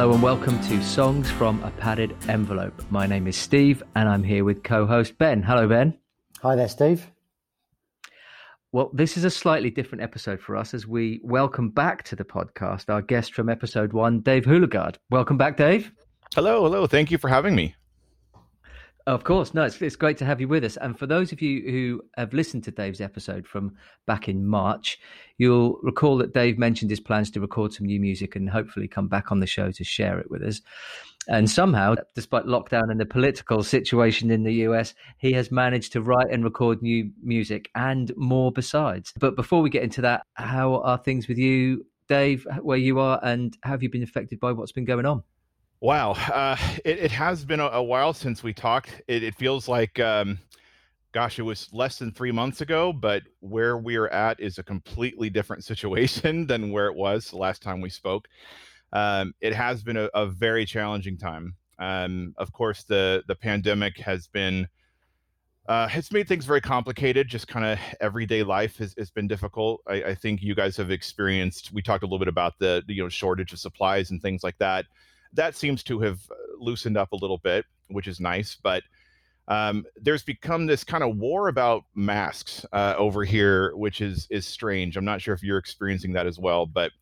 Hello and welcome to Songs from a Padded Envelope. My name is Steve and I'm here with co host Ben. Hello, Ben. Hi there, Steve. Well, this is a slightly different episode for us as we welcome back to the podcast our guest from episode one, Dave Houlegard. Welcome back, Dave. Hello, hello. Thank you for having me. Of course. No, it's, it's great to have you with us. And for those of you who have listened to Dave's episode from back in March, you'll recall that Dave mentioned his plans to record some new music and hopefully come back on the show to share it with us. And somehow, despite lockdown and the political situation in the US, he has managed to write and record new music and more besides. But before we get into that, how are things with you, Dave, where you are, and have you been affected by what's been going on? Wow, uh, it, it, has been a, a, while since we talked. It, it feels like, um, gosh, it was less than three months ago, but where we're at is a completely different situation than where it was the last time we spoke. Um, it has been a, a very challenging time. Um, of course, the the pandemic has been uh, has made things very complicated. Just kind of everyday life has, has been difficult. I, I, think you guys have experienced. We talked a little bit about the you know shortage of supplies and things like that that seems to have uh, loosened up a little bit, which is nice. But um, there's become this kind of war about masks uh, over here, which is is strange. I'm not sure if you're experiencing that as well, but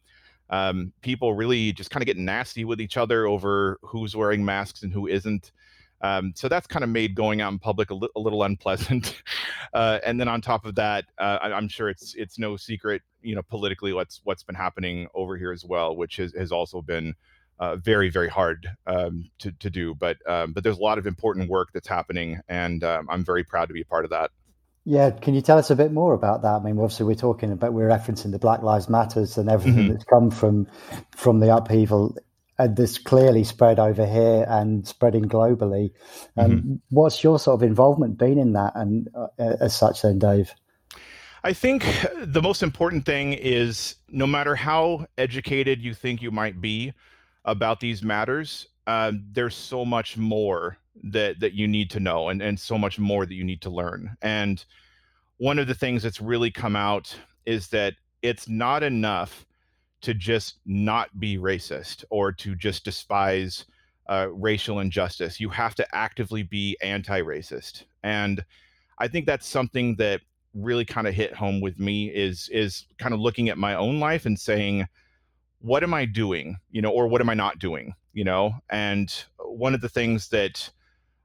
um, people really just kind of get nasty with each other over who's wearing masks and who isn't. Um, so that's kind of made going out in public a, li- a little unpleasant. Uh, and then on top of that, uh, I- am sure it's it's no secret, you know, politically what's what's been happening over here as well, which has, has also been uh, very very hard um, to to do. But um, but there's a lot of important work that's happening, and um, I'm very proud to be a part of that. Yeah, can you tell us a bit more about that? I mean, obviously we're talking about we're referencing the Black Lives Matters and everything mm-hmm. that's come from from the upheaval and this clearly spread over here and spreading globally. Um, mm-hmm. What's your sort of involvement been in that, and uh, as such, then, Dave? I think the most important thing is no matter how educated you think you might be, about these matters, uh, there's so much more that that you need to know, and and so much more that you need to learn. And one of the things that's really come out is that it's not enough to just not be racist or to just despise uh, racial injustice. You have to actively be anti-racist, and I think that's something that really kind of hit home with me is is kind of looking at my own life and saying what am I doing, you know, or what am I not doing, you know? And one of the things that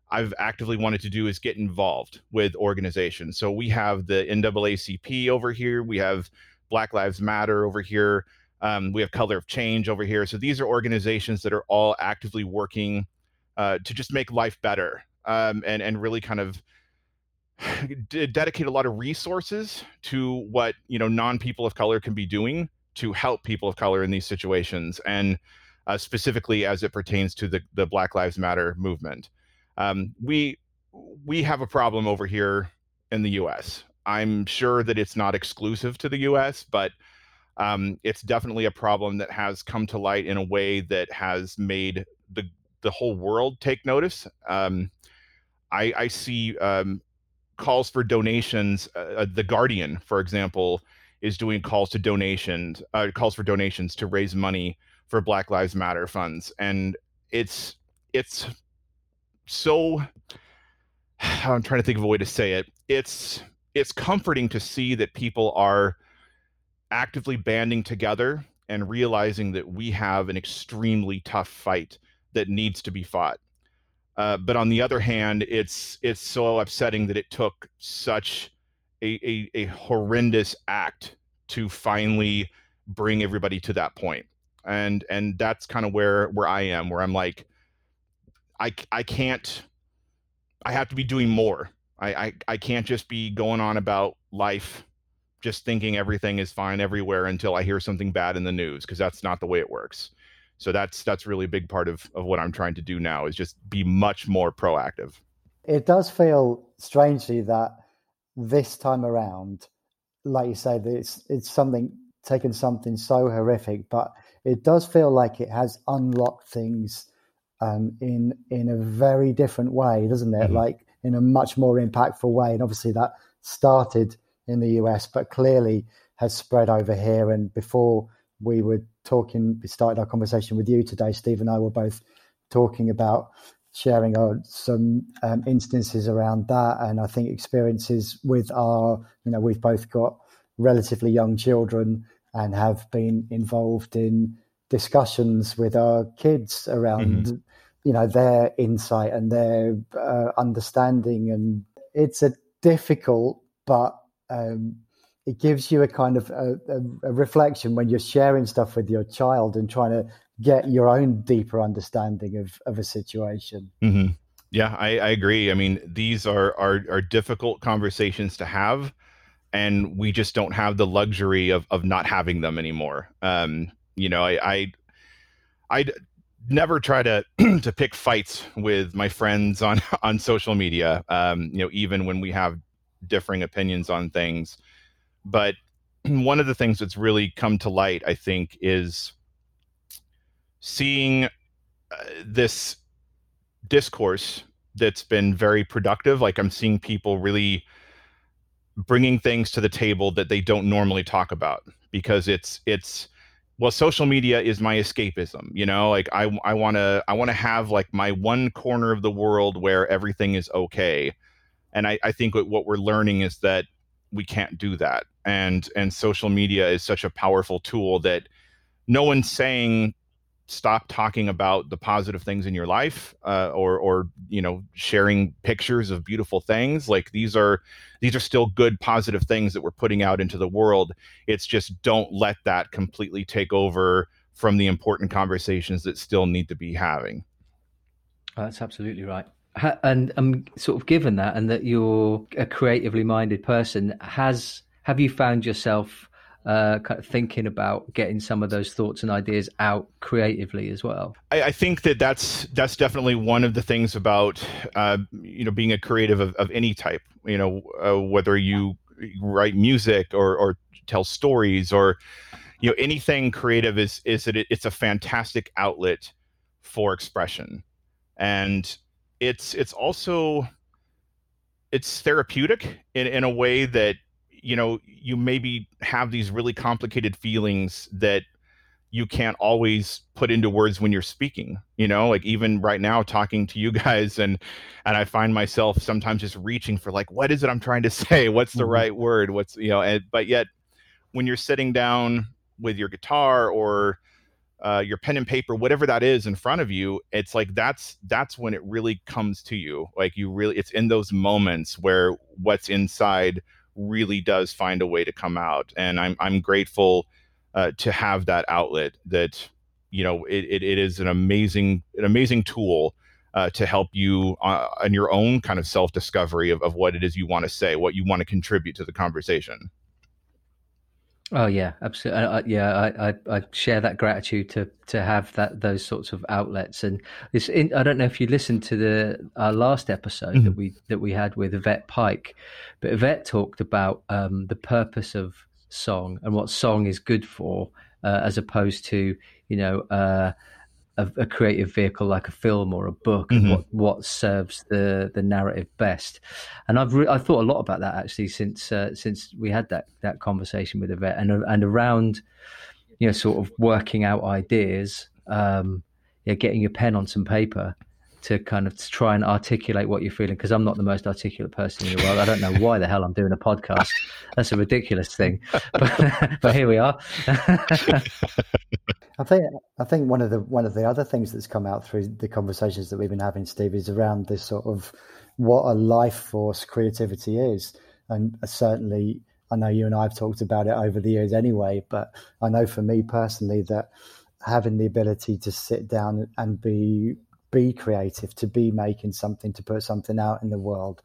I've actively wanted to do is get involved with organizations. So we have the NAACP over here, we have Black Lives Matter over here, um, we have Color of Change over here. So these are organizations that are all actively working uh, to just make life better um, and and really kind of dedicate a lot of resources to what you know non people of color can be doing to help people of color in these situations, and uh, specifically as it pertains to the, the Black Lives Matter movement. Um, we we have a problem over here in the U.S. I'm sure that it's not exclusive to the U.S., but um, it's definitely a problem that has come to light in a way that has made the the whole world take notice. Um, I, I, see um, calls for donations. Uh, uh the Guardian, for example, is doing calls to donations, uh, calls for donations to raise money for Black Lives Matter funds, and it's it's so. I'm trying to think of a way to say it. It's it's comforting to see that people are actively banding together and realizing that we have an extremely tough fight that needs to be fought. Uh, but on the other hand, it's it's so upsetting that it took such a, a, a horrendous act to finally bring everybody to that point. And and that's kind of where where i am where i'm like i i can't i have to be doing more. I, I i can't just be going on about life just thinking everything is fine everywhere until i hear something bad in the news because that's not the way it works. So that's that's really a big part of of what i'm trying to do now is just be much more proactive. It does feel strangely that this time around, like you say, it's it's something taken something so horrific, but it does feel like it has unlocked things um, in in a very different way, doesn't it? Mm-hmm. Like in a much more impactful way. And obviously that started in the US, but clearly has spread over here. And before we were talking, we started our conversation with you today. Steve and I were both talking about sharing our, some um, instances around that, and I think experiences with our, you know, we've both got relatively young children and have been involved in discussions with our kids around, mm-hmm. you know, their insight and their uh, understanding, and it's a difficult but um, it gives you a kind of a, a, a, reflection when you're sharing stuff with your child and trying to get your own deeper understanding of, of a situation. Mm-hmm. Yeah, I, I, agree. I mean, these are, are are difficult conversations to have, and we just don't have the luxury of of not having them anymore. Um, you know, I I I'd never try to to pick fights with my friends on on social media. Um, you know, even when we have differing opinions on things but one of the things that's really come to light, I think, is seeing uh, this discourse that's been very productive. Like I'm seeing people really bringing things to the table that they don't normally talk about because it's it's well social media is my escapism you know like i i want to i want to have like my one corner of the world where everything is okay and i i think what we're learning is that we can't do that and and social media is such a powerful tool that no one's saying stop talking about the positive things in your life uh, or or you know sharing pictures of beautiful things. Like these are these are still good positive things that we're putting out into the world. It's just don't let that completely take over from the important conversations that still need to be having. That's absolutely right. And um, sort of given that, and that you're a creatively minded person, has have you found yourself uh, kind of thinking about getting some of those thoughts and ideas out creatively as well? I, I think that that's that's definitely one of the things about uh, you know being a creative of, of any type. You know, uh, whether you write music or or tell stories or you know anything creative is is that it, it's a fantastic outlet for expression and it's it's also it's therapeutic in, in a way that you know you maybe have these really complicated feelings that you can't always put into words when you're speaking you know like even right now talking to you guys and and i find myself sometimes just reaching for like what is it i'm trying to say what's the mm-hmm. right word what's you know and, but yet when you're sitting down with your guitar or uh, your pen and paper, whatever that is in front of you, it's like that's that's when it really comes to you. Like you really, it's in those moments where what's inside really does find a way to come out. And I'm I'm grateful uh, to have that outlet. That you know, it, it, it is an amazing an amazing tool uh, to help you uh, on your own kind of self discovery of, of what it is you want to say, what you want to contribute to the conversation. Oh yeah, absolutely. I, I, yeah, I, I, I share that gratitude to to have that those sorts of outlets, and it's. In, I don't know if you listened to the our last episode mm-hmm. that we that we had with Yvette Pike, but Yvette talked about um, the purpose of song and what song is good for, uh, as opposed to you know. Uh, a, a, creative vehicle like a film or a book mm-hmm. what, what serves the the narrative best. And I've re- I thought a lot about that actually since uh, since we had that that conversation with Yvette and and around you know sort of working out ideas. Um, yeah, getting your pen on some paper to kind of try and articulate what you're feeling because I'm not the most articulate person in the world. I don't know why the hell I'm doing a podcast. That's a ridiculous thing, but, but here we are. I think I think one of the one of the other things that's come out through the conversations that we've been having, Steve, is around this sort of what a life force creativity is, and certainly I know you and I have talked about it over the years anyway. But I know for me personally that having the ability to sit down and be be creative, to be making something, to put something out in the world,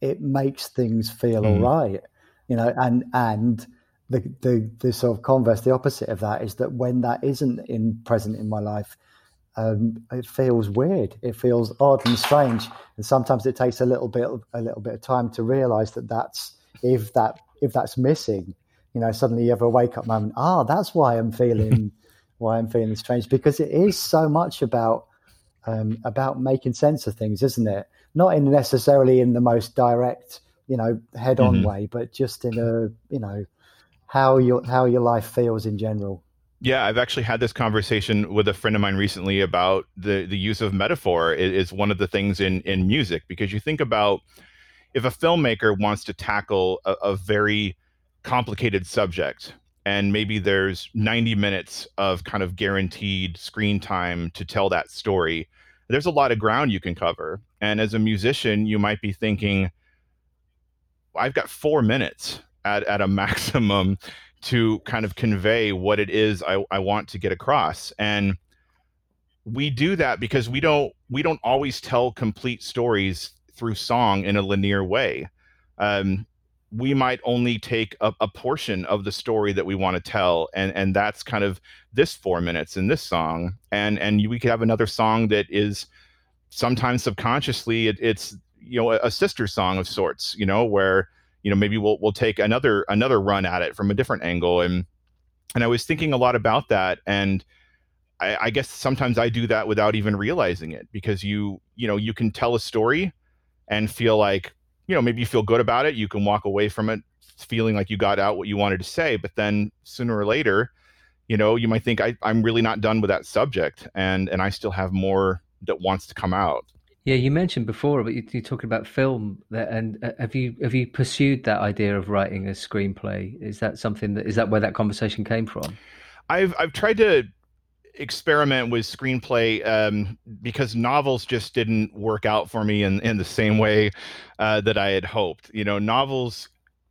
it makes things feel mm. all right, you know, and and the, the the sort of converse, the opposite of that is that when that isn't in present in my life, um, it feels weird. It feels odd and strange, and sometimes it takes a little bit a little bit of time to realize that that's if that if that's missing, you know, suddenly you have a wake up moment. Ah, that's why I'm feeling why I'm feeling strange because it is so much about um, about making sense of things, isn't it? Not in necessarily in the most direct, you know, head on mm-hmm. way, but just in a you know how your how your life feels in general. Yeah, I've actually had this conversation with a friend of mine recently about the the use of metaphor is, one of the things in in music because you think about if a filmmaker wants to tackle a, a very complicated subject and maybe there's 90 minutes of kind of guaranteed screen time to tell that story there's a lot of ground you can cover and as a musician you might be thinking i've got four minutes at, at a maximum to kind of convey what it is I, I want to get across. And we do that because we don't we don't always tell complete stories through song in a linear way. Um, we might only take a, a, portion of the story that we want to tell, and and that's kind of this four minutes in this song, and and we could have another song that is sometimes subconsciously it, it's you know a, a sister song of sorts, you know where you know maybe we'll we'll take another another run at it from a different angle and and I was thinking a lot about that and I, I guess sometimes I do that without even realizing it because you you know you can tell a story and feel like you know maybe you feel good about it you can walk away from it feeling like you got out what you wanted to say but then sooner or later you know you might think I, i'm really not done with that subject and and i still have more that wants to come out yeah, you mentioned before, but you, are talking about film, that, and uh, have you have you pursued that idea of writing a screenplay? Is that something that is that where that conversation came from? I've I've tried to experiment with screenplay um, because novels just didn't work out for me in in the same way uh, that I had hoped. You know, novels,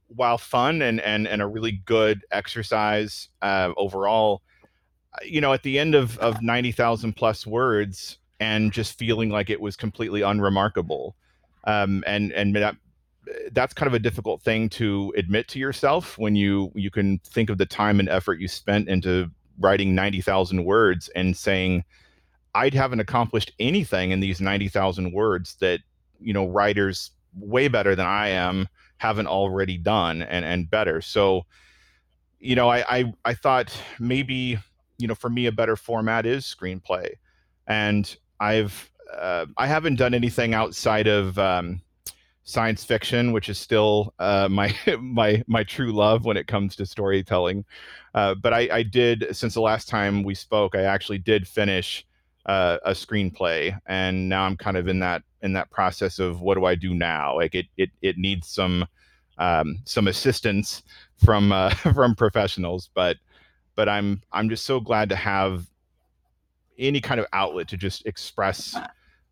while fun and and and a really good exercise uh, overall, you know, at the end of of ninety thousand plus words and just feeling like it was completely unremarkable. Um, and and that, that's kind of a difficult thing to admit to yourself when you you can think of the time and effort you spent into writing 90,000 words and saying I haven't accomplished anything in these 90,000 words that you know writers way better than I am haven't already done and and better. So you know I I, I thought maybe you know for me a better format is screenplay and I've uh, I haven't done anything outside of um, science fiction, which is still uh, my my my true love when it comes to storytelling. Uh, but I, I, did since the last time we spoke, I actually did finish uh, a screenplay, and now I'm kind of in that in that process of what do I do now? Like it it it needs some um, some assistance from uh, from professionals, but but I'm I'm just so glad to have any kind of outlet to just express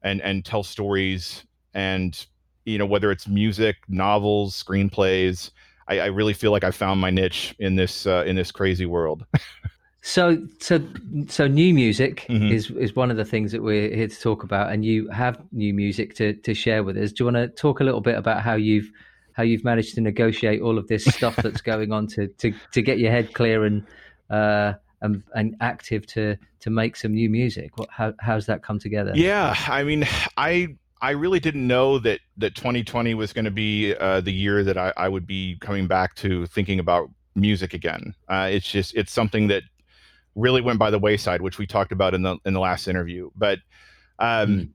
and and tell stories and you know whether it's music novels screenplays i, I really feel like i found my niche in this uh, in this crazy world so so so new music mm-hmm. is is one of the things that we're here to talk about and you have new music to to share with us do you want to talk a little bit about how you've how you've managed to negotiate all of this stuff that's going on to to to get your head clear and uh and, and active to to make some new music. What, how how's that come together? Yeah, I mean, I I really didn't know that that 2020 was going to be uh, the year that I, I would be coming back to thinking about music again. Uh, it's just it's something that really went by the wayside, which we talked about in the in the last interview. But um, mm.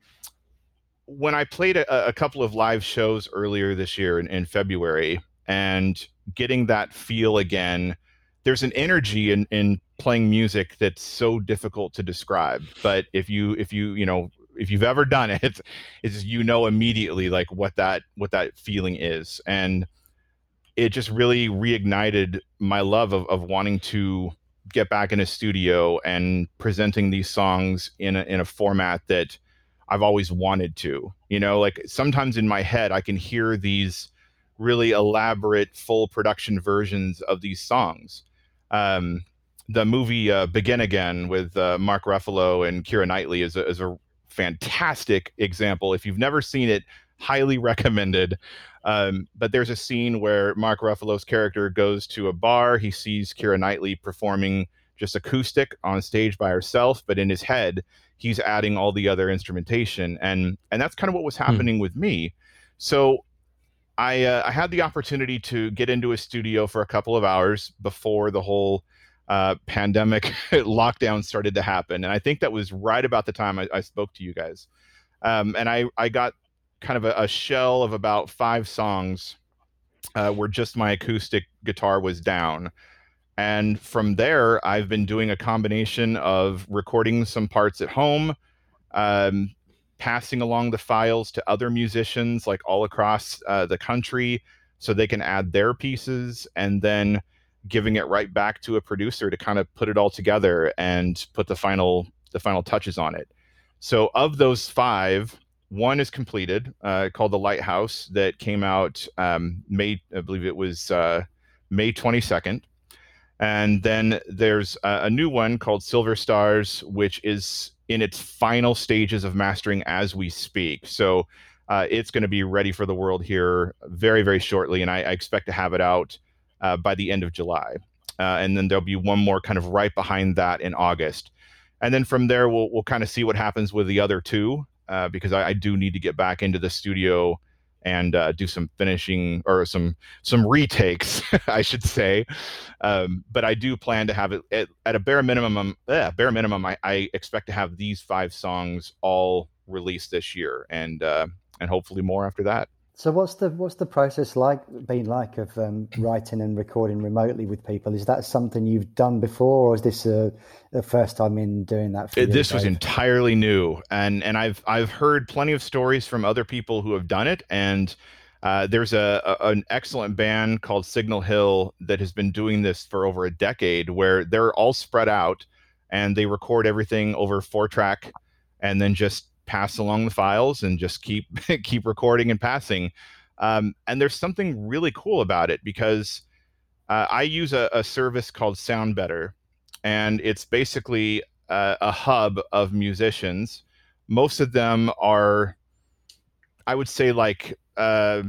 when I played a, a, couple of live shows earlier this year in, in February, and getting that feel again there's an energy in in playing music that's so difficult to describe but if you if you you know if you've ever done it it's you know immediately like what that what that feeling is and it just really reignited my love of, of wanting to get back in a studio and presenting these songs in a, in a format that I've always wanted to. You know, like sometimes in my head I can hear these really elaborate full production versions of these songs um, the movie uh, Begin Again with uh, Mark Ruffalo and Keira Knightley is a, is a fantastic example. If you've never seen it, highly recommended. Um, but there's a scene where Mark Ruffalo's character goes to a bar. He sees Keira Knightley performing just acoustic on stage by herself, but in his head, he's adding all the other instrumentation, and and that's kind of what was hmm. happening hmm. with me. So I uh, I had the opportunity to get into a studio for a couple of hours before the whole uh, pandemic lockdown started to happen, and I think that was right about the time I, I spoke to you guys. Um, and I I got kind of a, a shell of about five songs uh, where just my acoustic guitar was down, And from there, I've been doing a combination of recording some parts at home, um, passing along the files to other musicians like all across uh, the country so they can add their pieces. And then giving it right back to a producer to kind of put it all together and put the final the final touches on it. So of those five, one is completed, uh, called the Lighthouse, that came out um, May, I believe it was uh, May twenty second, and then there's a, a, new one called Silver Stars, which is in its final stages of mastering as we speak. So uh, it's going to be ready for the world here very very shortly, and I, I expect to have it out uh, by the end of July. Uh, and then there'll be one more kind of right behind that in August. And then from there, we'll, we'll kind of see what happens with the other two, uh, because I, I, do need to get back into the studio and uh, do some finishing or some some retakes, I should say. Um, but I do plan to have it at, at a bare minimum. Yeah, bare minimum, I, I, expect to have these five songs all released this year, and uh, and hopefully more after that. So what's the what's the process like been like of um, writing and recording remotely with people? Is that something you've done before, or is this a, the first time in doing that? For this was entirely new, and and I've I've heard plenty of stories from other people who have done it, and uh, there's a, a, an excellent band called Signal Hill that has been doing this for over a decade, where they're all spread out and they record everything over four track, and then just pass along the files and just keep keep recording and passing. Um, and there's something really cool about it because uh, I use a, a, service called SoundBetter, and it's basically a, a hub of musicians. Most of them are, I would say, like uh,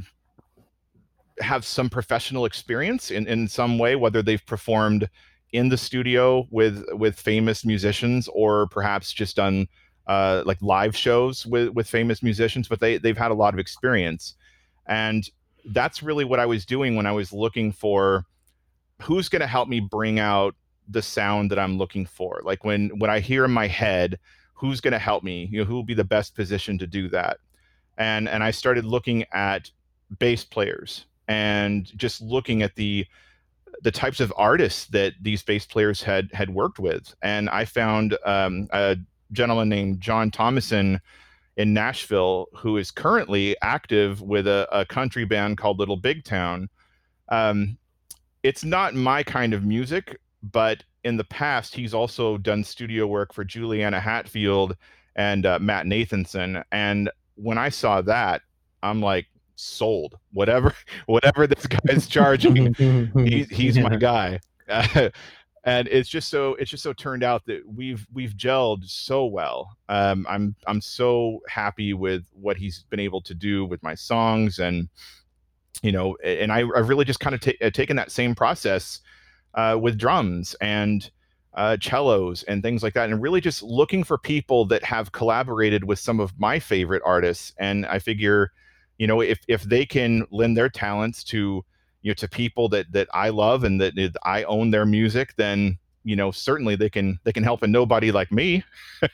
have some professional experience in, in some way, whether they've performed in the studio with with famous musicians or perhaps just done uh, like live shows with with famous musicians, but they they've had a lot of experience, and that's really what I was doing when I was looking for who's going to help me bring out the sound that I'm looking for. Like when when I hear in my head, who's going to help me? You know, who will be the best position to do that? And and I started looking at bass players and just looking at the the types of artists that these bass players had had worked with, and I found um, a gentleman named John Thomason in Nashville who is currently active with a, a country band called Little Big Town. Um, it's not my kind of music, but in the past, he's also done studio work for Juliana Hatfield and uh, Matt Nathanson. And when I saw that, I'm like, sold. Whatever, whatever this guy's charging, he, he's my guy. Uh, and it's just so it's just so turned out that we've we've gelled so well. Um, I'm I'm so happy with what he's been able to do with my songs, and you know, and I, I've really just kind of ta- uh, taken that same process uh, with drums and uh, cellos and things like that, and really just looking for people that have collaborated with some of my favorite artists. And I figure, you know, if if they can lend their talents to you know to people that that I love and that, that I own their music, then you know certainly they can they can help a nobody like me.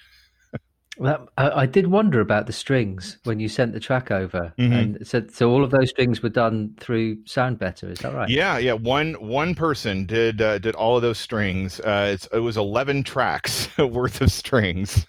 Well, I, I, did wonder about the strings when you sent the track over, mm-hmm. and so so all of those strings were done through SoundBetter. Is that right? Yeah, yeah. One one person did uh, did all of those strings. Uh, it was eleven tracks worth of strings.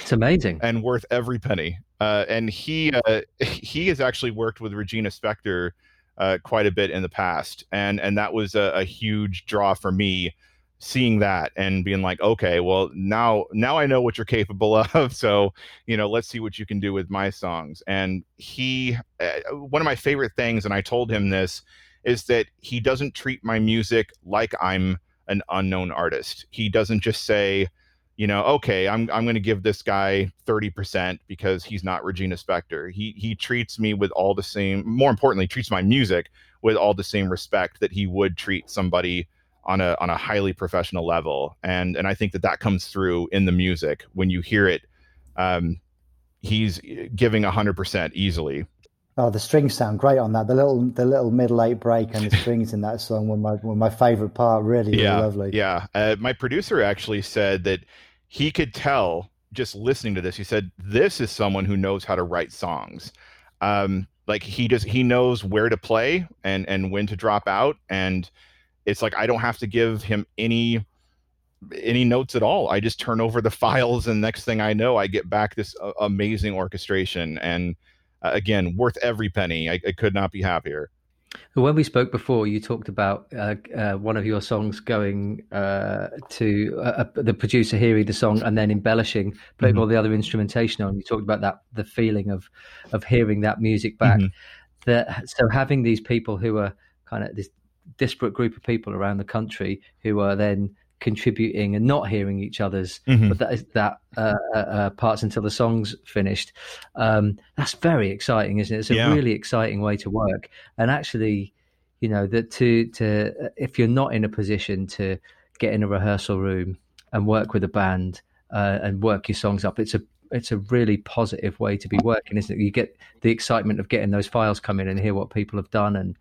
it's amazing and worth every penny. Uh, and he uh, he has actually worked with Regina Spektor uh, quite a bit in the past, and and that was a, a, huge draw for me, seeing that and being like, okay, well now now I know what you're capable of, so you know let's see what you can do with my songs. And he, uh, one of my favorite things, and I told him this, is that he doesn't treat my music like I'm an unknown artist. He doesn't just say you know, okay, I'm I'm going to give this guy 30% because he's not Regina Spektor. He he treats me with all the same more importantly treats my music with all the same respect that he would treat somebody on a on a highly professional level. And and I think that that comes through in the music when you hear it um he's giving 100% easily. Oh, the strings sound great on that. The little the little middle eight break and the strings in that song were my were my favorite part. Really, yeah, really lovely. Yeah, uh, my producer actually said that he could tell just listening to this. He said this is someone who knows how to write songs. Um, like he just he knows where to play and and when to drop out and it's like I don't have to give him any any notes at all. I just turn over the files, and next thing I know, I get back this uh, amazing orchestration. And uh, again, worth every penny. I, I, could not be happier. When we spoke before, you talked about uh, uh one of your songs going uh, to uh, the producer hearing the song and then embellishing, putting mm-hmm. all the other instrumentation on. You talked about that, the feeling of of hearing that music back. Mm-hmm. That so having these people who are kind of this disparate group of people around the country who are then contributing and not hearing each other's mm-hmm. but that is that uh, uh, uh, parts until the song's finished um, that's very exciting isn't it it's a yeah. really exciting way to work and actually you know that to to if you're not in a position to get in a rehearsal room and work with a band uh, and work your songs up it's a it's a really positive way to be working, isn't it? You get the excitement of getting those files come in and hear what people have done. And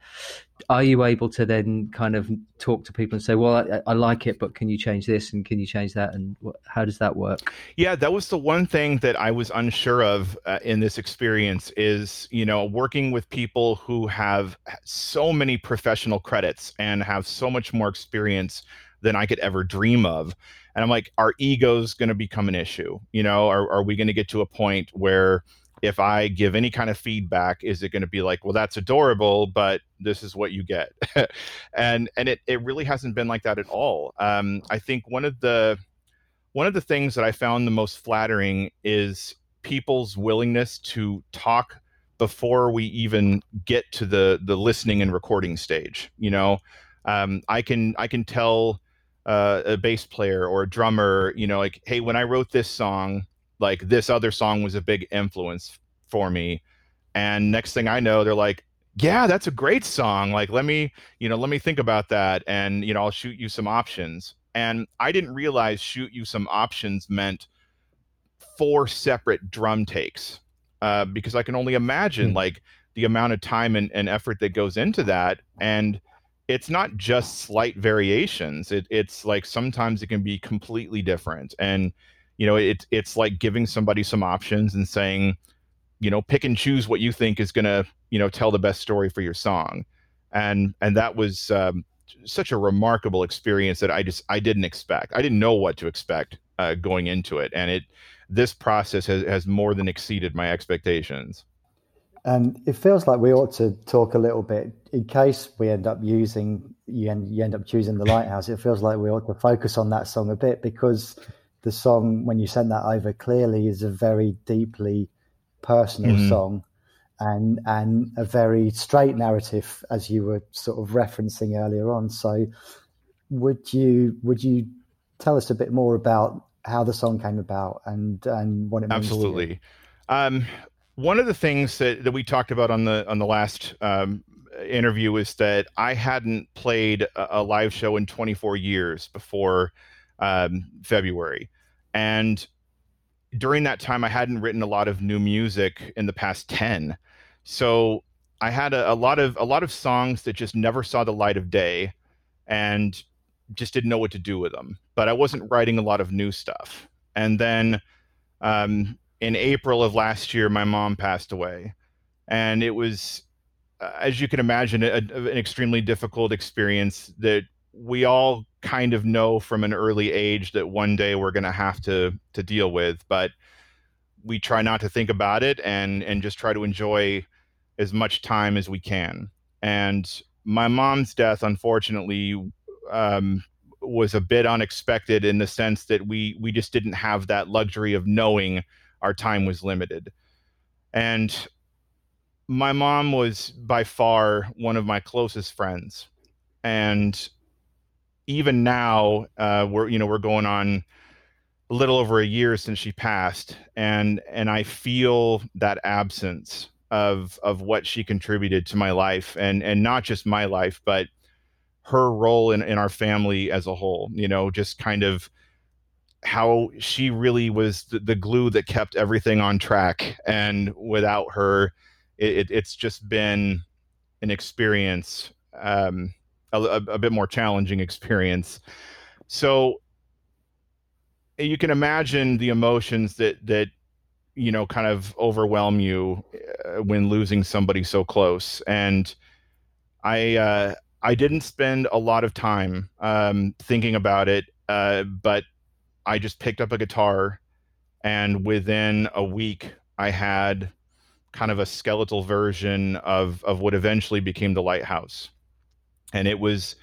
are you able to then kind of talk to people and say, "Well, I, I like it, but can you change this and can you change that?" And how does that work? Yeah, that was the one thing that I was unsure of uh, in this experience. Is you know working with people who have so many professional credits and have so much more experience than I could ever dream of and i'm like our ego's going to become an issue you know? Are, are we going to get to a point where if i give any kind of feedback is it going to be like well that's adorable but this is what you get? And and it, it really hasn't been like that at all. Um, i think one of the one of the things that i found the most flattering is people's willingness to talk before we even get to the the listening and recording stage you know? Um, i can i can tell uh, a bass player or a drummer, you know, like, hey, when I wrote this song, like this other song was a big influence for me. And next thing I know, they're like, yeah, that's a great song. Like, let me, you know, let me think about that. And, you know, I'll shoot you some options. And I didn't realize shoot you some options meant four separate drum takes uh, because I can only imagine mm-hmm. like the amount of time and, and effort that goes into that. And, it's not just slight variations. It, it's like sometimes it can be completely different. And, you know, it, it's like giving somebody some options and saying, you know, pick and choose what you think is going to, you know, tell the best story for your song. And, and that was um, such a remarkable experience that I just, I didn't expect. I didn't know what to expect uh, going into it. And it, this process has, has more than exceeded my expectations. And it feels like we ought to talk a little bit in case we end up using you end, you end up choosing the lighthouse. It feels like we ought to focus on that song a bit because the song when you send that over clearly is a very deeply personal mm-hmm. song and and a very straight narrative as you were sort of referencing earlier on. So would you would you tell us a bit more about how the song came about and and what it means absolutely um, one of the things that, that we talked about on the on the last um, interview is that I hadn't played a, a, live show in 24 years before um, February, and during that time I hadn't written a lot of new music in the past 10. So I had a, a lot of a lot of songs that just never saw the light of day, and just didn't know what to do with them. But I wasn't writing a lot of new stuff, and then. Um, in April of last year, my mom passed away, and it was, as you can imagine, a, an extremely difficult experience that we all kind of know from an early age that one day we're going to have to to deal with, but we try not to think about it and and just try to enjoy as much time as we can. And my mom's death, unfortunately, um, was a bit unexpected in the sense that we we just didn't have that luxury of knowing our time was limited. And my mom was by far one of my closest friends. And even now, uh, we're you know we're going on a little over a year since she passed, and and I feel that absence of of what she contributed to my life, and and not just my life, but her role in, in our family as a whole. You know, just kind of how she really was the, the, glue that kept everything on track and without her it, it's just been an experience um, a, a, bit more challenging experience. So you can imagine the emotions that that you know kind of overwhelm you uh, when losing somebody so close. And i uh, I didn't spend a lot of time um, thinking about it, uh, but I just picked up a guitar, and within a week, I had kind of a skeletal version of of what eventually became the Lighthouse, and it was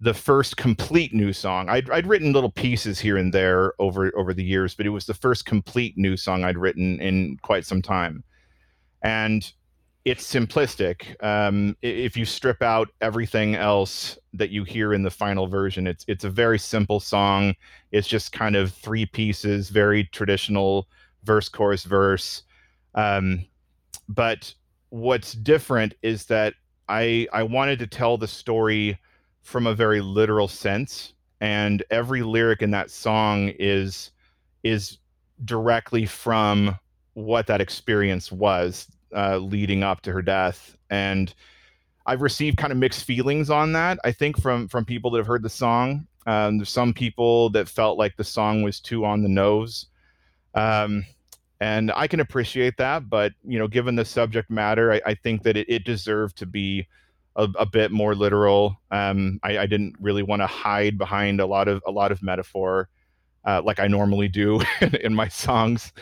the first complete new song. I'd, I'd written little pieces here and there over over the years, but it was the first complete new song I'd written in quite some time, and it's simplistic. Um, if you strip out everything else that you hear in the final version, it's it's a very simple song. It's just kind of three pieces, very traditional verse, chorus, verse. Um, but what's different is that I I wanted to tell the story from a very literal sense, and every lyric in that song is is directly from what that experience was uh, leading up to her death, and I've received kind of mixed feelings on that. I think from from people that have heard the song. Um, there's some people that felt like the song was too on the nose, um, and I can appreciate that. But you know, given the subject matter, I, I think that it, it, deserved to be a, a bit more literal. Um, I, I, didn't really want to hide behind a lot of a lot of metaphor, uh, like I normally do in my songs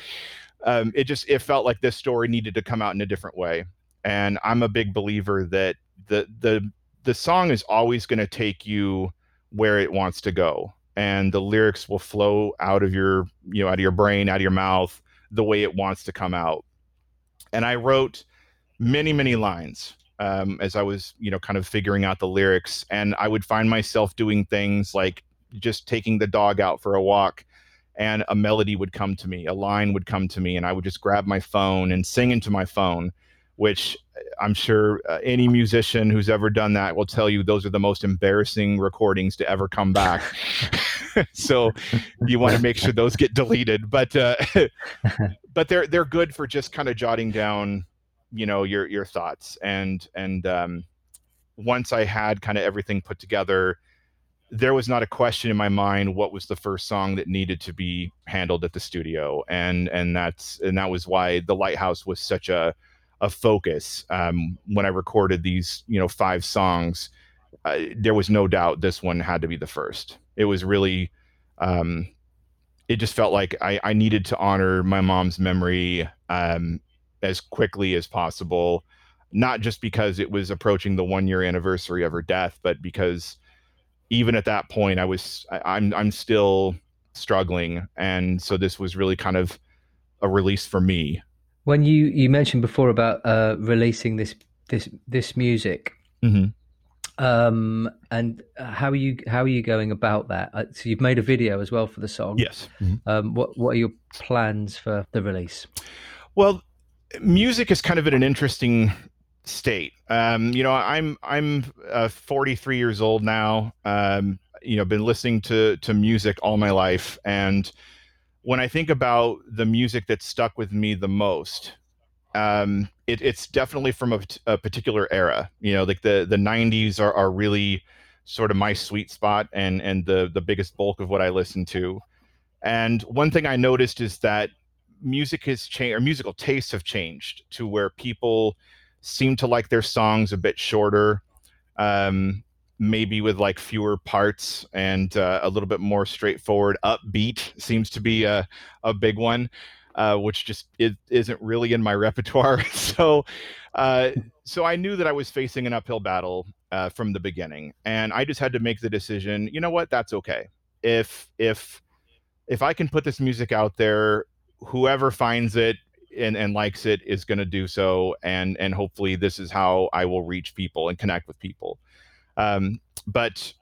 um, it just it felt like this story needed to come out in a different way. And I'm a big believer that the the the song is always going to take you where it wants to go, and the lyrics will flow out of your you know out of your brain, out of your mouth, the way it wants to come out. And I wrote many many lines um, as I was you know kind of figuring out the lyrics, and I would find myself doing things like just taking the dog out for a walk and a melody would come to me, a line would come to me, and I would just grab my phone and sing into my phone, which uh, I'm sure uh, any musician who's ever done that will tell you those are the most embarrassing recordings to ever come back. so you want to make sure those get deleted, but uh, but they're they're good for just kind of jotting down, you know, your your thoughts and and um, once I had kind of everything put together there was not a question in my mind what was the first song that needed to be handled at the studio. And and that's and that was why the lighthouse was such a a focus. Um, when i recorded these you know five songs uh, there was no doubt this one had to be the first. It was really um, it just felt like I, I needed to honor my mom's memory um, as quickly as possible. Not just because it was approaching the one year anniversary of her death but because even at that point, I was I, I'm I'm still struggling, and so this was really kind of a release for me. When you you mentioned before about uh, releasing this this this music, mm-hmm. um, and how are you how are you going about that? Uh, so you've made a video as well for the song. Yes. Mm-hmm. Um, what what are your plans for the release? Well, music is kind of at an interesting state. Um, you know, I'm I'm uh, 43 years old now. Um, you know, been listening to to music all my life, and when I think about the music that stuck with me the most, um, it, it's definitely from a, a, particular era. You know, like the the 90s are, are really sort of my sweet spot and and the the biggest bulk of what I listen to. And one thing I noticed is that music has changed, or musical tastes have changed to where people seem to like their songs a bit shorter, um, maybe with like fewer parts and uh, a little bit more straightforward. Upbeat seems to be a, a big one, uh, which just is, isn't really in my repertoire. so, uh, so I knew that I was facing an uphill battle uh, from the beginning, and I just had to make the decision. You know what? That's okay. If if if I can put this music out there, whoever finds it and, and likes it is going to do so and and hopefully this is how i will reach people and connect with people. Um, but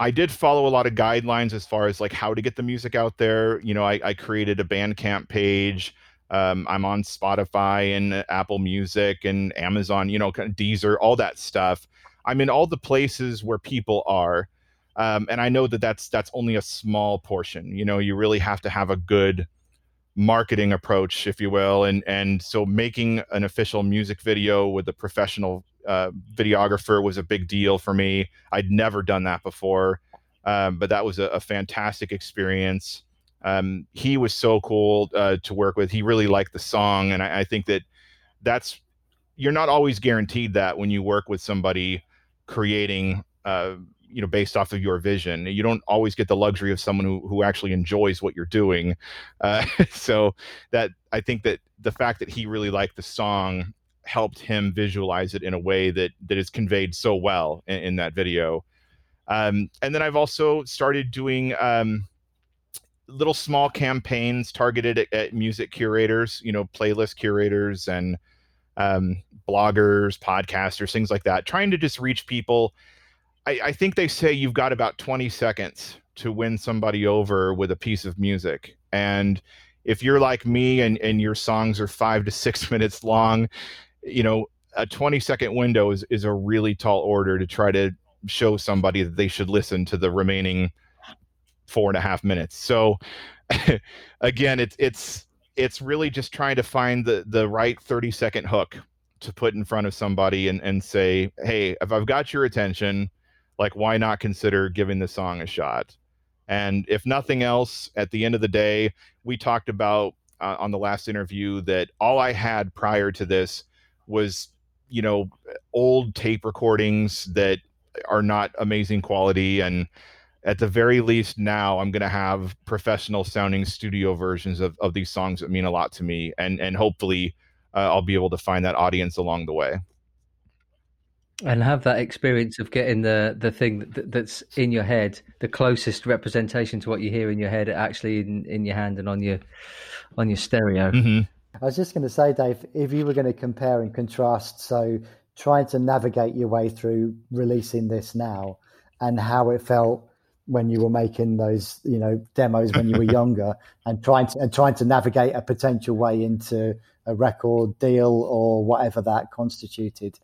i did follow a lot of guidelines as far as like how to get the music out there. You know i, I created a bandcamp page. Um, i'm on spotify and apple music and amazon you know kind of deezer all that stuff. I'm in all the places where people are um, and i know that that's that's only a small portion. You know you really have to have a good marketing approach, if you will, and and so making an official music video with a professional uh, videographer was a big deal for me. I'd never done that before, um, but that was a, a fantastic experience. Um, he was so cool uh, to work with. He really liked the song, and I, I think that that's you're not always guaranteed that when you work with somebody creating uh, you know based off of your vision. You don't always get the luxury of someone who, who actually enjoys what you're doing. Uh, so that i think that the fact that he really liked the song helped him visualize it in a way that that is conveyed so well in, in that video. Um, and then i've also started doing um, little small campaigns targeted at, at, music curators you know playlist curators and um, bloggers podcasters things like that trying to just reach people I, I think they say you've got about 20 seconds to win somebody over with a piece of music. And if you're like me and, and your songs are five to six minutes long, you know, a 20 second window is, is a really tall order to try to show somebody that they should listen to the remaining four and a half minutes. So again, it's it's it's really just trying to find the the right 30 second hook to put in front of somebody and, and say, hey, if I've got your attention, like why not consider giving the song a shot? And if nothing else at the end of the day we talked about uh, on the last interview that all i had prior to this was you know old tape recordings that are not amazing quality. And at the very least now i'm going to have professional sounding studio versions of, of these songs that mean a lot to me. And and hopefully uh, i'll be able to find that audience along the way and have that experience of getting the the thing that, that's in your head the closest representation to what you hear in your head actually in, in your hand and on your on your stereo mm-hmm. i was just going to say dave if you were going to compare and contrast so trying to navigate your way through releasing this now and how it felt when you were making those you know demos when you were younger and trying to and trying to navigate a potential way into a record deal or whatever that constituted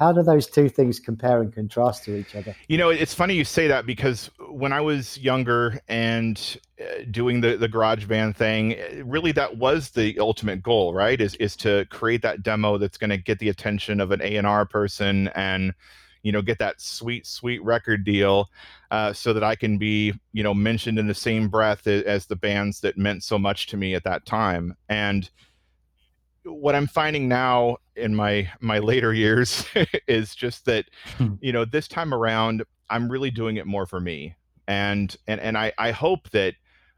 how do those two things compare and contrast to each other? You know, it's funny you say that because when I was younger and uh, doing the the garage band thing, uh, really that was the ultimate goal, right? Is is to create that demo that's going to get the attention of an A&R person and you know get that sweet sweet record deal uh, so that i can be you know mentioned in the same breath as the bands that meant so much to me at that time and what I'm finding now in my my later years is just that hmm. you know this time around I'm really doing it more for me. And and and I I hope that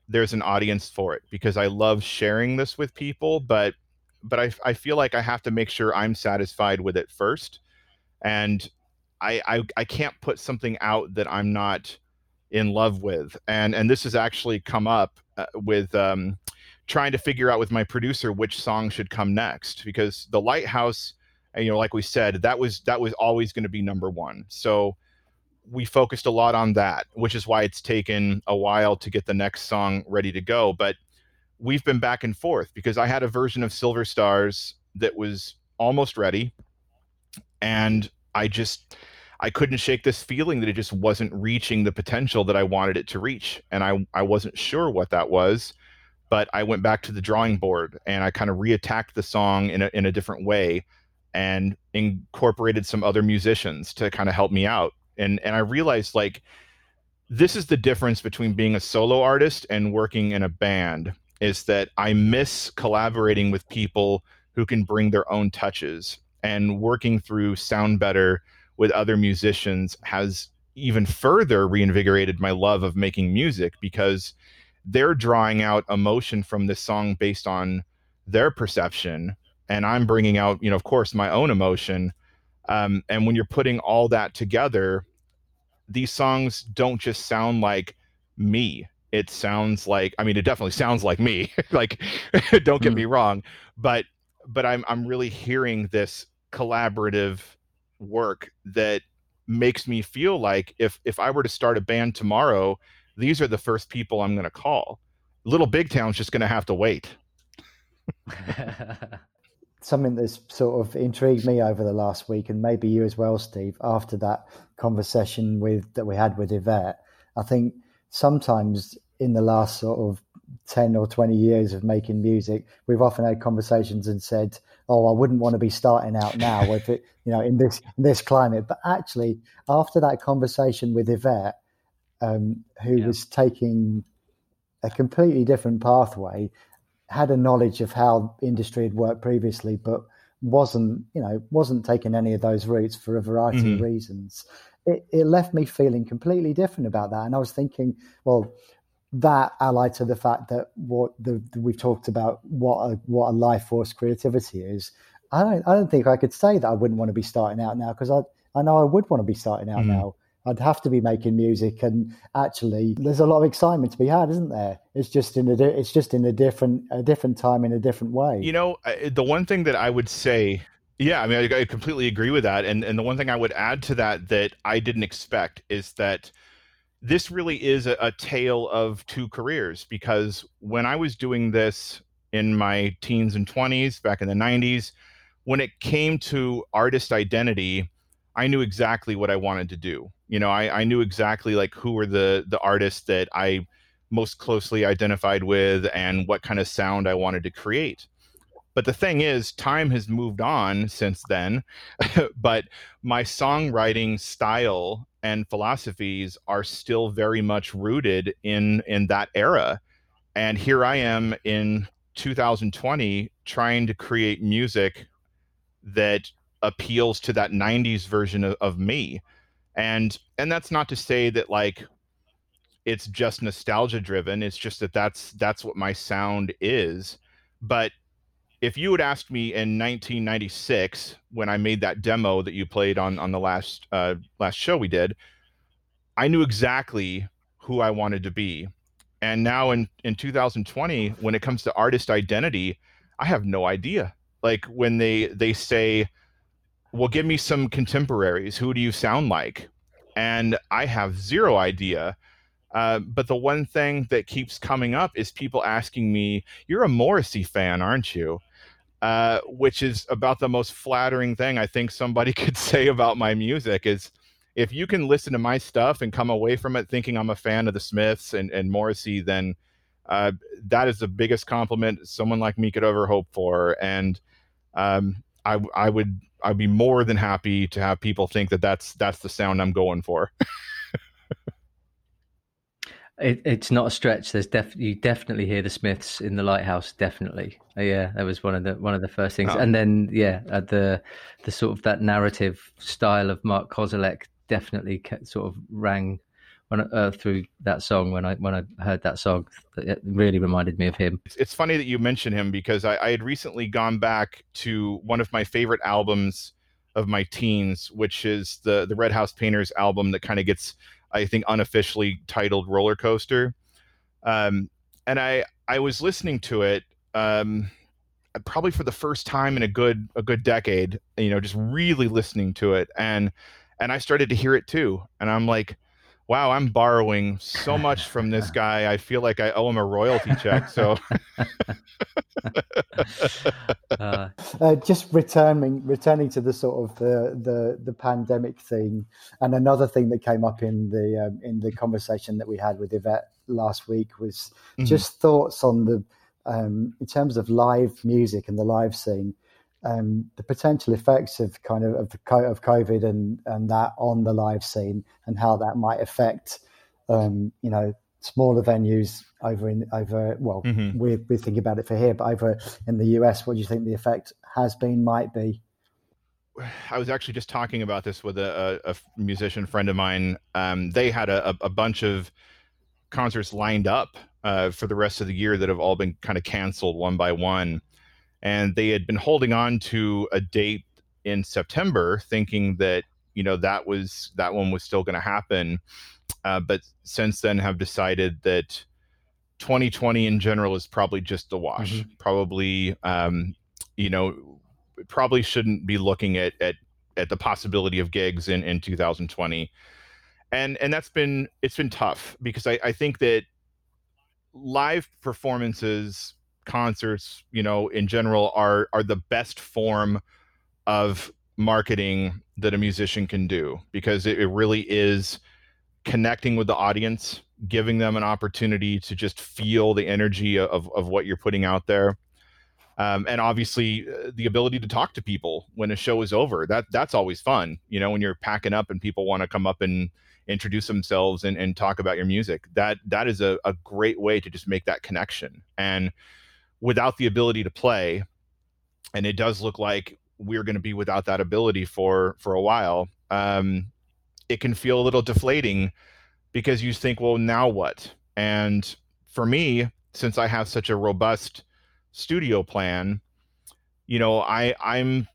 there's an audience for it because I love sharing this with people but but I I feel like I have to make sure I'm satisfied with it first. And I I, I can't put something out that I'm not in love with. And and this has actually come up uh, with um trying to figure out with my producer which song should come next because the lighthouse uh, you know like we said that was that was always going to be number one. So we focused a lot on that which is why it's taken a while to get the next song ready to go. But we've been back and forth because i had a version of silver stars that was almost ready and i just i couldn't shake this feeling that it just wasn't reaching the potential that i wanted it to reach and i i wasn't sure what that was but I went back to the drawing board and I kind of reattacked the song in a, in a different way and incorporated some other musicians to kind of help me out. And and I realized like this is the difference between being a solo artist and working in a band is that I miss collaborating with people who can bring their own touches and working through sound better with other musicians has even further reinvigorated my love of making music because they're drawing out emotion from this song based on their perception and i'm bringing out you know of course my own emotion um, and when you're putting all that together these songs don't just sound like me it sounds like i mean it definitely sounds like me like don't get mm. me wrong but but i'm i'm really hearing this collaborative work that makes me feel like if if i were to start a band tomorrow these are the first people I'm going to call. Little Big Town's just going to have to wait. Something that's sort of intrigued me over the last week, and maybe you as well, Steve. After that conversation with that we had with Yvette, I think sometimes in the last sort of 10 or 20 years of making music, we've often had conversations and said, Oh, I wouldn't want to be starting out now with it, you know, in this in this climate. But actually, after that conversation with Yvette, um, who yeah. was taking a completely different pathway, had a knowledge of how industry had worked previously, but wasn't you know wasn't taking any of those routes for a variety mm-hmm. of reasons. it, it left me feeling completely different about that. And I was thinking, well, that allied to the fact that what the, we've talked about what a, what a life force creativity is. I don't I don't think I could say that I wouldn't want to be starting out now because I I know I would want to be starting out mm. now. I'd have to be making music, and actually, there's a lot of excitement to be had, isn't there? It's just in a it's just in a different a different time in a different way. You know, the one thing that I would say, yeah, I mean, I, I completely agree with that, and and the one thing I would add to that that I didn't expect is that this really is a, a tale of two careers because when I was doing this in my teens and 20s back in the 90s, when it came to artist identity, I knew exactly what I wanted to do. You know, I, I knew exactly like who were the the artists that I most closely identified with and what kind of sound I wanted to create. But the thing is, time has moved on since then. but my songwriting style and philosophies are still very much rooted in in that era. And here I am in 2020 trying to create music that appeals to that 90s version of, of me and and that's not to say that like it's just nostalgia driven it's just that that's that's what my sound is. But if you had asked me in 1996 when i made that demo that you played on on the last uh last show we did i knew exactly who i wanted to be. And now in in 2020 when it comes to artist identity i have no idea. Like when they they say well give me some contemporaries. Who do you sound like? And i have zero idea. Uh, but the one thing that keeps coming up is people asking me you're a morrissey fan aren't you? Uh, which is about the most flattering thing i think somebody could say about my music is if you can listen to my stuff and come away from it thinking i'm a fan of the smiths and, and morrissey then uh, that is the biggest compliment someone like me could ever hope for. And um, I I would I'd be more than happy to have people think that that's that's the sound I'm going for. it, it's not a stretch. There's def you definitely hear the Smiths in the lighthouse. Definitely, uh, yeah, that was one of the one of the first things. Oh. And then yeah, uh, the the sort of that narrative style of Mark Kozelek definitely sort of rang when uh, through that song when I when I heard that song. It really reminded me of him. It's, funny that you mention him because I, I, had recently gone back to one of my favorite albums of my teens, which is the the Red House Painters album that kind of gets I think unofficially titled Roller Coaster. Um, and I I was listening to it. Um, probably for the first time in a good a good decade you know just really listening to it and and i started to hear it too and i'm like wow, I'm borrowing so much from this guy. I feel like I owe him a royalty check. So, uh, uh, just returning returning to the sort of the the the pandemic thing, and another thing that came up in the um, in the conversation that we had with Yvette last week was mm-hmm. just thoughts on the um, in terms of live music and the live scene um, the potential effects of kind of of, the, of COVID and and that on the live scene and how that might affect um, you know smaller venues over in over well mm-hmm. we're we're thinking about it for here but over in the US what do you think the effect has been might be I was actually just talking about this with a, a, a musician friend of mine. Um, they had a, a, bunch of concerts lined up uh, for the rest of the year that have all been kind of canceled one by one and they had been holding on to a date in September, thinking that you know that was that one was still going to happen, uh, but since then have decided that 2020 in general is probably just a wash. Mm-hmm. Probably, um, you know, probably shouldn't be looking at at at the possibility of gigs in in 2020, and and that's been it's been tough because I I think that live performances concerts, you know, in general are are the best form of marketing that a musician can do because it, it really is connecting with the audience, giving them an opportunity to just feel the energy of, of what you're putting out there. Um, and obviously uh, the ability to talk to people when a show is over that that's always fun you know when you're packing up and people want to come up and introduce themselves and, and talk about your music that that is a, a great way to just make that connection and without the ability to play, and it does look like we're going to be without that ability for for a while. Um, it can feel a little deflating because you think, well, now what? And for me, since I have such a robust studio plan, you know, I I'm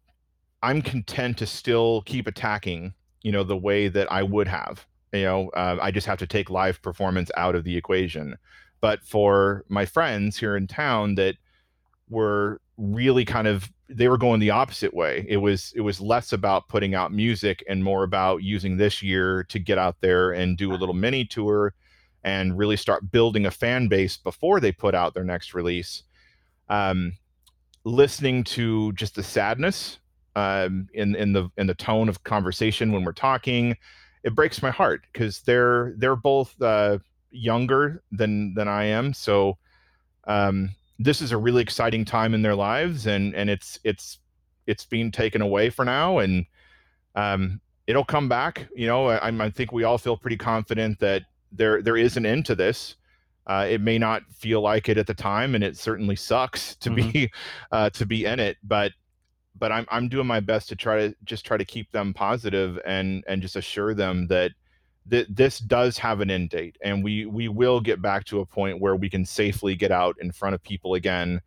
I'm content to still keep attacking, you know, the way that I would have. You know, uh, I just have to take live performance out of the equation. But for my friends here in town that were really kind of they were going the opposite way. It was it was less about putting out music and more about using this year to get out there and do a little mini tour and really start building a fan base before they put out their next release. Um, listening to just the sadness um, in in the in the tone of conversation when we're talking, it breaks my heart because they're they're both uh, younger than than I am, so. Um, this is a really exciting time in their lives and and it's it's it's being taken away for now and um, it'll come back you know I, I think we all feel pretty confident that there there is an end to this uh, it may not feel like it at the time and it certainly sucks to mm-hmm. be uh, to be in it but but I'm, I'm doing my best to try to just try to keep them positive and and just assure them that this does have an end date and we we will get back to a point where we can safely get out in front of people again.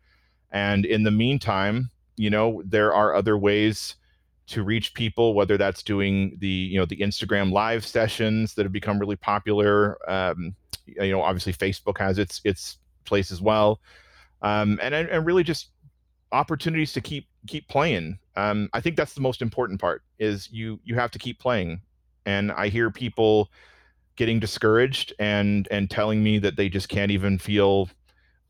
And in the meantime you know there are other ways to reach people whether that's doing the you know the instagram live sessions that have become really popular. Um, you know obviously facebook has its its place as well. Um, and and really just opportunities to keep keep playing. Um, i think that's the most important part is you you have to keep playing and I hear people getting discouraged and and telling me that they just can't even feel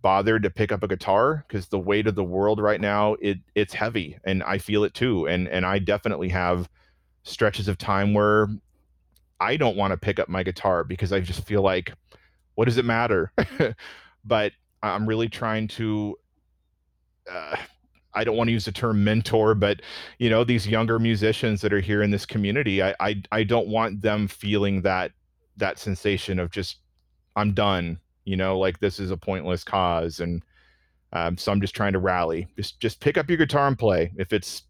bothered to pick up a guitar because the weight of the world right now it it's heavy and I feel it too and and I definitely have stretches of time where I don't want to pick up my guitar because I just feel like what does it matter? But I'm really trying to uh, I don't want to use the term mentor, but you know, these younger musicians that are here in this community, I I, I don't want them feeling that that sensation of just I'm done, you know, like this is a pointless cause. And um, so I'm just trying to rally. Just just pick up your guitar and play. If it's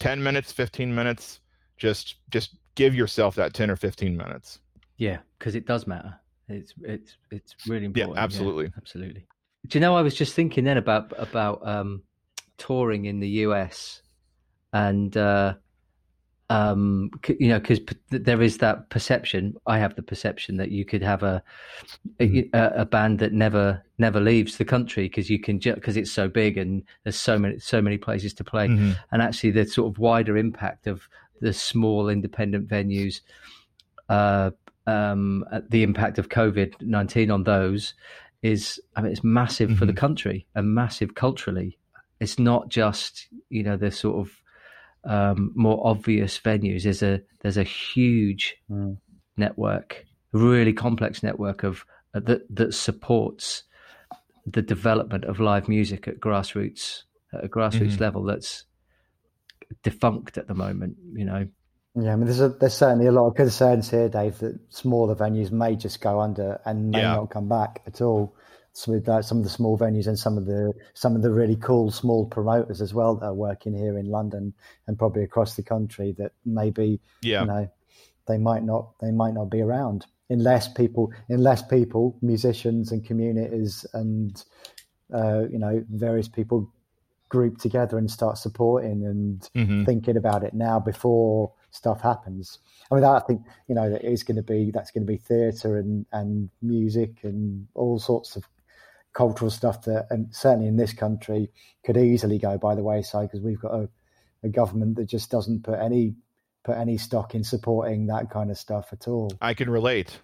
10 minutes, 15 minutes, just just give yourself that 10 or 15 minutes. Yeah, because it does matter. It's it's it's really important. Yeah, absolutely. Yeah, absolutely. Do you know I was just thinking then about about um touring in the US, and uh, um, you know, because p- there is that perception. I have the perception that you could have a a, mm-hmm. a band that never never leaves the country because you can because it's so big and there's so many so many places to play, mm-hmm. and actually the sort of wider impact of the small independent venues. Uh, um, the impact of COVID nineteen on those is, I mean, it's massive mm-hmm. for the mm-hmm. country and massive culturally it's not just you know the sort of um, more obvious venues. There's a there's a huge mm. network, really complex network of uh, that that supports the development of live music at grassroots at a grassroots mm-hmm. level. That's defunct at the moment. You know. Yeah, I mean, there's a, there's certainly a lot of concerns here, Dave, that smaller venues may just go under and may yeah. not come back at all with uh, some of the small venues and some of the some of the really cool small promoters as well that are working here in London and probably across the country that maybe yeah. you know they might not they might not be around unless people unless people musicians and communities and uh, you know various people group together and start supporting and mm-hmm. thinking about it now before stuff happens. I mean, I think you know that is going to be that's going to be theatre and and music and all sorts of cultural stuff that, and certainly in this country, could easily go by the wayside because we've got a, a government that just doesn't put any put any stock in supporting that kind of stuff at all. I can relate.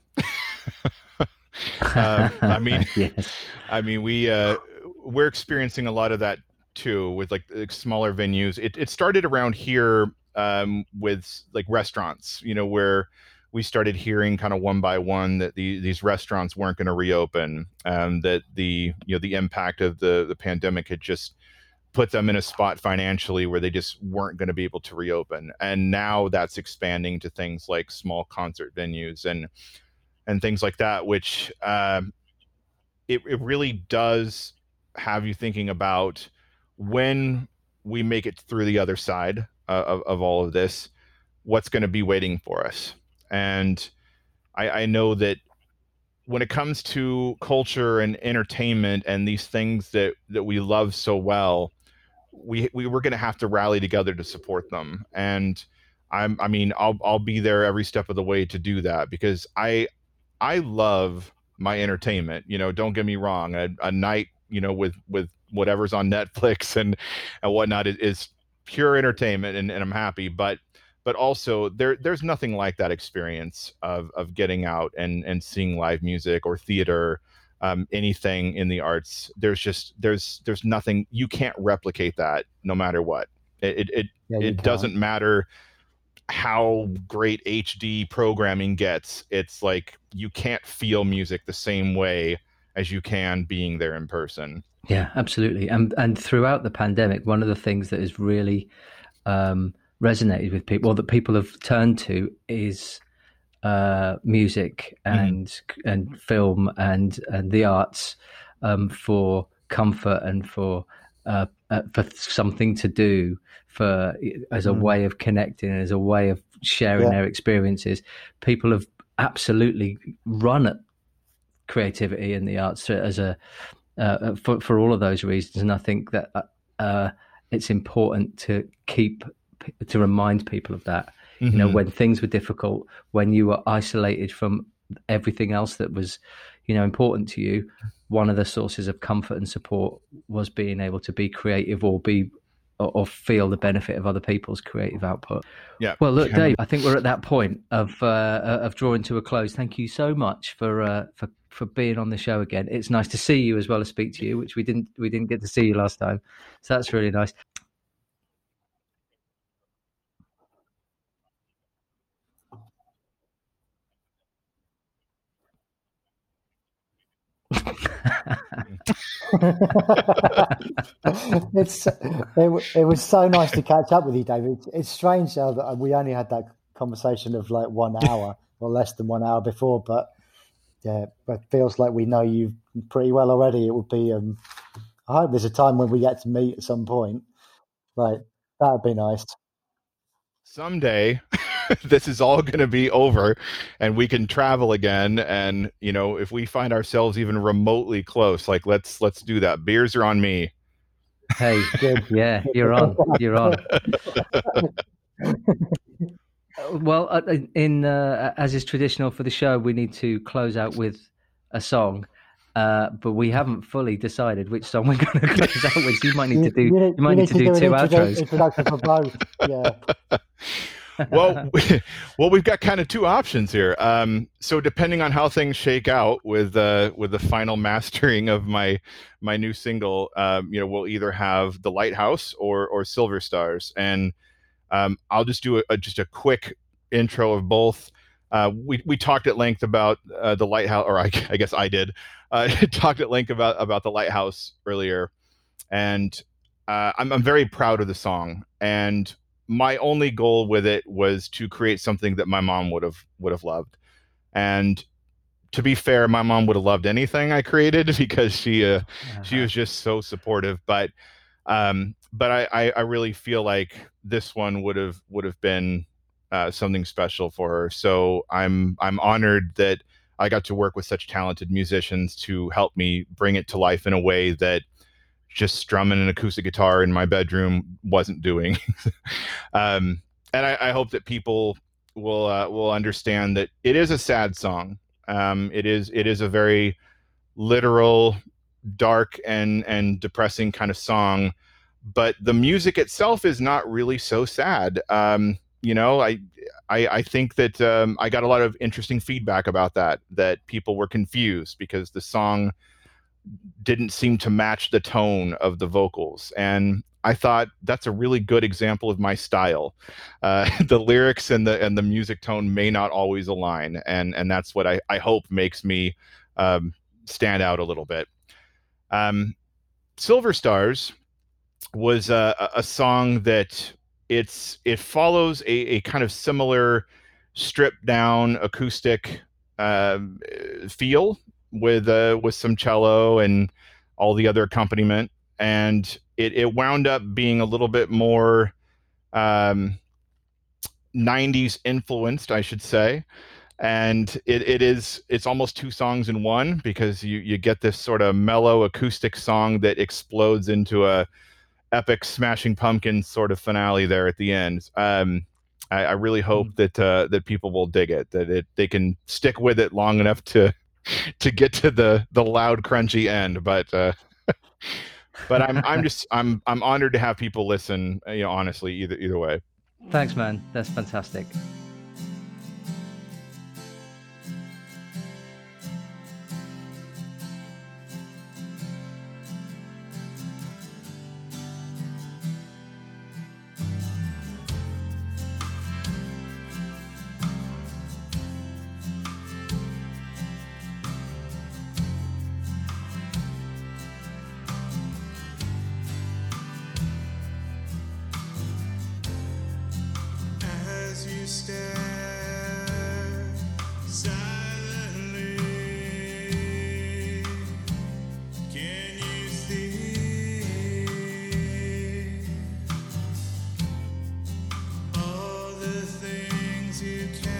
uh, I mean, yes. I mean, we uh, we're experiencing a lot of that too with like, like smaller venues. It it started around here um, with like restaurants, you know, where we started hearing kind of one by one that the, these restaurants weren't going to reopen, and that the you know the impact of the the pandemic had just put them in a spot financially where they just weren't going to be able to reopen. And now that's expanding to things like small concert venues and and things like that, which uh, it it really does have you thinking about when we make it through the other side uh, of, of all of this, what's going to be waiting for us and I, I know that when it comes to culture and entertainment and these things that that we love so well, we we were going to have to rally together to support them. And I'm I mean I'll I'll be there every step of the way to do that because I I love my entertainment. You know, don't get me wrong. A, a night you know with with whatever's on Netflix and and whatnot is, is pure entertainment, and, and I'm happy. But but also there there's nothing like that experience of of getting out and and seeing live music or theater um, anything in the arts. There's just there's there's nothing you can't replicate that no matter what. It it, yeah, it doesn't matter how great hd programming gets. It's like you can't feel music the same way as you can being there in person. Yeah absolutely. And and throughout the pandemic one of the things that is really um, resonated with people, or that people have turned to, is uh, music mm-hmm. and mm. and film and and the arts um, for comfort and for uh, uh, for something to do for as a mm. way of connecting as a way of sharing yeah. their experiences. People have absolutely run at creativity and the arts as a uh, for for all of those reasons, and I think that uh, it's important to keep to remind people of that. Mm-hmm. You know, mm-hmm. when things were difficult, when you were isolated from everything else that was, you know, important to you, one of the sources of comfort and support was being able to be creative or be or, feel the benefit of other people's creative output. Yeah. Well, look, Dave, I think we're at that point of uh, of drawing to a close. Thank you so much for uh, for for being on the show again. It's nice to see you as well as speak to you, which we didn't we didn't get to see you last time. So that's really nice. it's it, it, was so nice to catch up with you, David. It's strange how that we only had that conversation of like one hour or less than one hour before, but yeah, it feels like we know you pretty well already. It would be. Um, I hope there's a time when we get to meet at some point. Like that would be nice. Someday. this is all going to be over and we can travel again and you know if we find ourselves even remotely close like let's let's do that beers are on me hey good yeah you're on you're on well uh, in uh, as is traditional for the show we need to close out with a song uh, but we haven't fully decided which song we're going to close out with. You might need to do. You, you, you might need, to, to, do, do two outros. Introduction for both. Yeah well, we, well, we've got kind of two options here. Um, so depending on how things shake out with uh, with the final mastering of my my new single, um, you know, we'll either have the Lighthouse or or Silver Stars, and um, I'll just do a, a, just a quick intro of both. Uh, we we talked at length about uh, the Lighthouse, or I, I guess I did. Uh, talked at length about about the Lighthouse earlier, and uh, I'm I'm very proud of the song and my only goal with it was to create something that my mom would have would have loved. And to be fair my mom would have loved anything i created because she uh, uh-huh. she was just so supportive. But um but I, I, I really feel like this one would have would have been uh, something special for her. So i'm i'm honored that i got to work with such talented musicians to help me bring it to life in a way that just strumming an acoustic guitar in my bedroom wasn't doing. um, and I, I, hope that people will uh, will understand that it is a sad song. Um, it is it is a very literal, dark and and depressing kind of song, but the music itself is not really so sad. Um, you know, I I, I think that um, I got a lot of interesting feedback about that. That people were confused because the song didn't seem to match the tone of the vocals. And I thought that's a really good example of my style. Uh, the lyrics and the and the music tone may not always align, and and that's what I, I hope makes me um, stand out a little bit. Um, Silver Stars was a, a song that it's it follows a, a kind of similar stripped down acoustic uh, feel with uh, with some cello and all the other accompaniment, and it, it wound up being a little bit more um, 90s influenced, I should say. And it, it is it's almost two songs in one because you, you get this sort of mellow acoustic song that explodes into a epic smashing pumpkins sort of finale there at the end. Um, I, I really hope mm. that uh, that people will dig it, that it they can stick with it long enough to to get to the the loud crunchy end. But uh, but I'm I'm just I'm I'm honored to have people listen. You know, honestly, either either way. Thanks, man. That's fantastic. to tell.